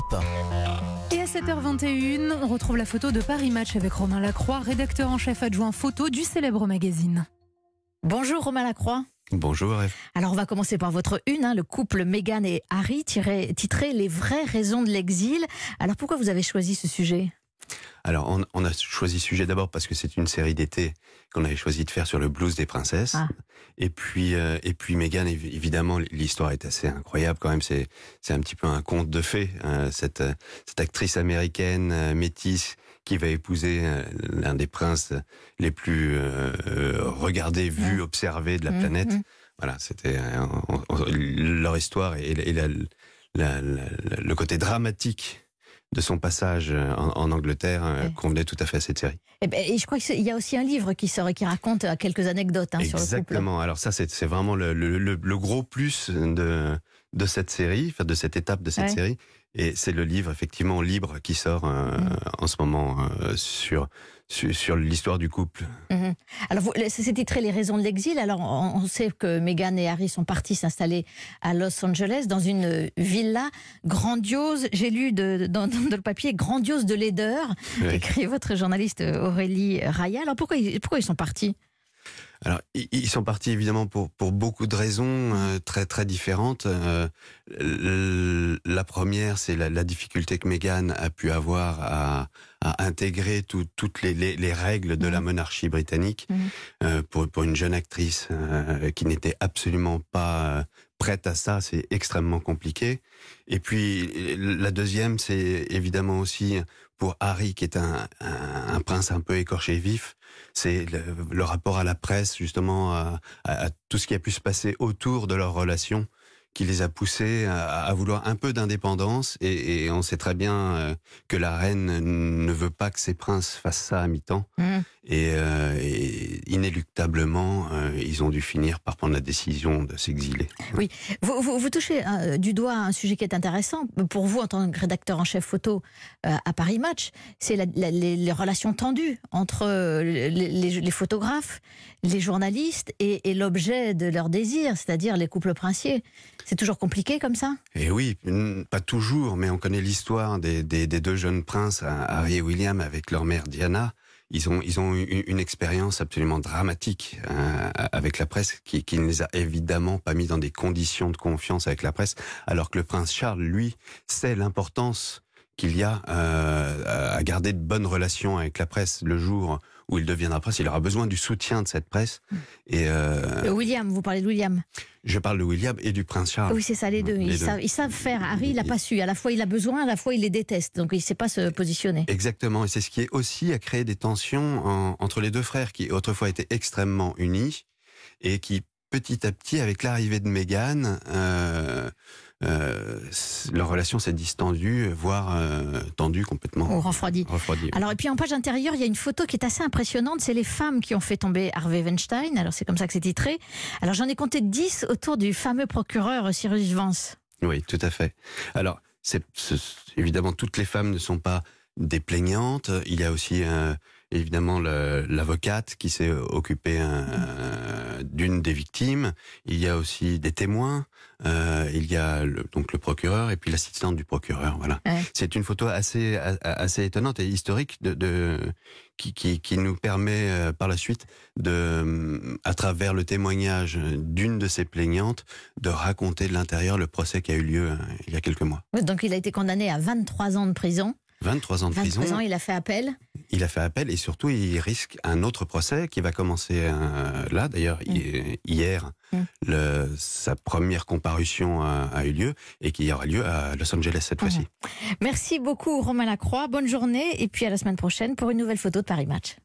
Europe 1. Et à 7h21, on retrouve la photo de Paris Match avec Romain Lacroix, rédacteur en chef adjoint photo du célèbre magazine. Bonjour Romain Lacroix. Bonjour. Rêve. Alors on va commencer par votre une, hein, le couple Meghan et Harry, tiré, titré Les vraies raisons de l'exil. Alors pourquoi vous avez choisi ce sujet? Alors on, on, a choisi ce sujet d'abord parce que c'est une série d'été qu'on avait choisi de faire sur le blues des princesses. Ah. Et puis euh, et puis Meghan évidemment l'histoire est assez incroyable quand même. C'est c'est un petit peu un conte de fées. Euh, cette cette actrice américaine euh, métisse qui va épouser l'un des princes les plus regardés, vus, Mmh. observés de la Mmh, planète. mmh. Voilà, c'était leur histoire et, et la- la- la- le côté dramatique de son passage en, en Angleterre euh, Ouais. convenait tout à fait à cette série. et, ben, et je crois qu'il y a aussi un livre qui sort et qui raconte euh, quelques anecdotes hein, sur le couple. Exactement. Alors ça, c'est c'est vraiment le, le- le- le gros plus de, de cette série, de cette étape de cette Ouais. série. Et c'est le livre effectivement libre qui sort euh, Mm. en ce moment euh, sur sur, sur l'histoire du couple. Mhm. Alors, c'est titré Les raisons de l'exil. Alors, on, on sait que Meghan et Harry sont partis s'installer à Los Angeles dans une villa grandiose. J'ai lu de- dans, dans le papier grandiose de laideur, Oui. écrit votre journaliste Aurélie Raya. Alors, pourquoi, pourquoi ils sont partis? Alors, ils sont partis évidemment pour, pour beaucoup de raisons euh, très très différentes. Euh, la première, c'est la, la difficulté que Meghan a pu avoir à, à intégrer tout- toutes les, les- les règles de la Mhm. monarchie britannique Mhm. Euh, pour, pour une jeune actrice qui n'était absolument pas prête à ça. C'est extrêmement compliqué. Et puis la deuxième, c'est évidemment aussi pour Harry, qui est un, prince un peu écorché vif, c'est le, rapport à la presse, justement, à, tout ce qui a pu se passer autour de leur relation, qui les a poussés à, vouloir un peu d'indépendance. Et, on sait très bien euh, que la reine ne veut pas que ses princes fassent ça à mi-temps. Mhm. Et, euh, et inéluctablement, euh, ils ont dû finir par prendre la décision de s'exiler. Vous, vous- vous touchez euh, du doigt un sujet qui est intéressant pour vous en tant que rédacteur en chef photo à Paris Match. C'est les, les relations tendues entre les, les- les photographes, les journalistes et, et l'objet de leur désir, c'est-à-dire les couples princiers. C'est toujours compliqué comme ça? Et oui, pas toujours, mais on connaît l'histoire des, des, des deux jeunes princes, Harry et William, avec leur mère Diana. Ils ont, ils ont eu une expérience absolument dramatique euh, avec la presse, qui, qui ne les a évidemment pas mis dans des conditions de confiance avec la presse, alors que le prince Charles, lui, sait l'importance qu'il y a euh, à garder de bonnes relations avec la presse le jour où il deviendra prince. Il aura besoin du soutien de cette presse. Et euh, Euh, William, vous parlez de William. je parle de William et du prince Charles. Oui, c'est ça, les deux. Les Ils, deux. Savent, ils savent faire. Harry, il n'a pas su. À la fois, il a besoin, à la fois, il les déteste. Donc, il ne sait pas se positionner. Exactement, et c'est ce qui est aussi a créé des tensions en- entre les deux frères qui autrefois étaient extrêmement unis et qui petit à petit, avec l'arrivée de Meghan, euh, euh, leur relation s'est distendue, voire euh, tendue complètement. Ou refroidi. refroidie. Alors, et puis en page intérieure, il y a une photo qui est assez impressionnante. C'est les femmes qui ont fait tomber Harvey Weinstein. Alors, c'est comme ça que c'est titré. Alors, j'en ai compté 10 autour du fameux procureur Cyrus Vance. Oui, tout à fait. Alors, c'est, ce- évidemment, toutes les femmes ne sont pas des plaignantes. Il y a aussi euh, évidemment l'avocate qui s'est occupée euh, d'une des victimes. Il y a aussi des témoins. Euh, il y a le- donc le procureur et puis l'assistante du procureur. Voilà. Ouais. C'est une photo assez assez étonnante et historique de, de qui, qui, qui nous permet euh, par la suite de, à travers le témoignage d'une de ces plaignantes, de raconter de l'intérieur le procès qui a eu lieu il y a quelques mois. Donc, il a été condamné à 23 ans de prison. 23 ans de 23 prison. ans, il a fait appel. Il a fait appel et surtout il risque un autre procès qui va commencer euh, là. D'ailleurs, Mm. hi- hier, Mm. le, sa première comparution a, a eu lieu et qui aura lieu à Los Angeles cette Mhm. fois-ci. Merci beaucoup, Romain Lacroix. Bonne journée. Et puis, à la semaine prochaine pour une nouvelle photo de Paris Match.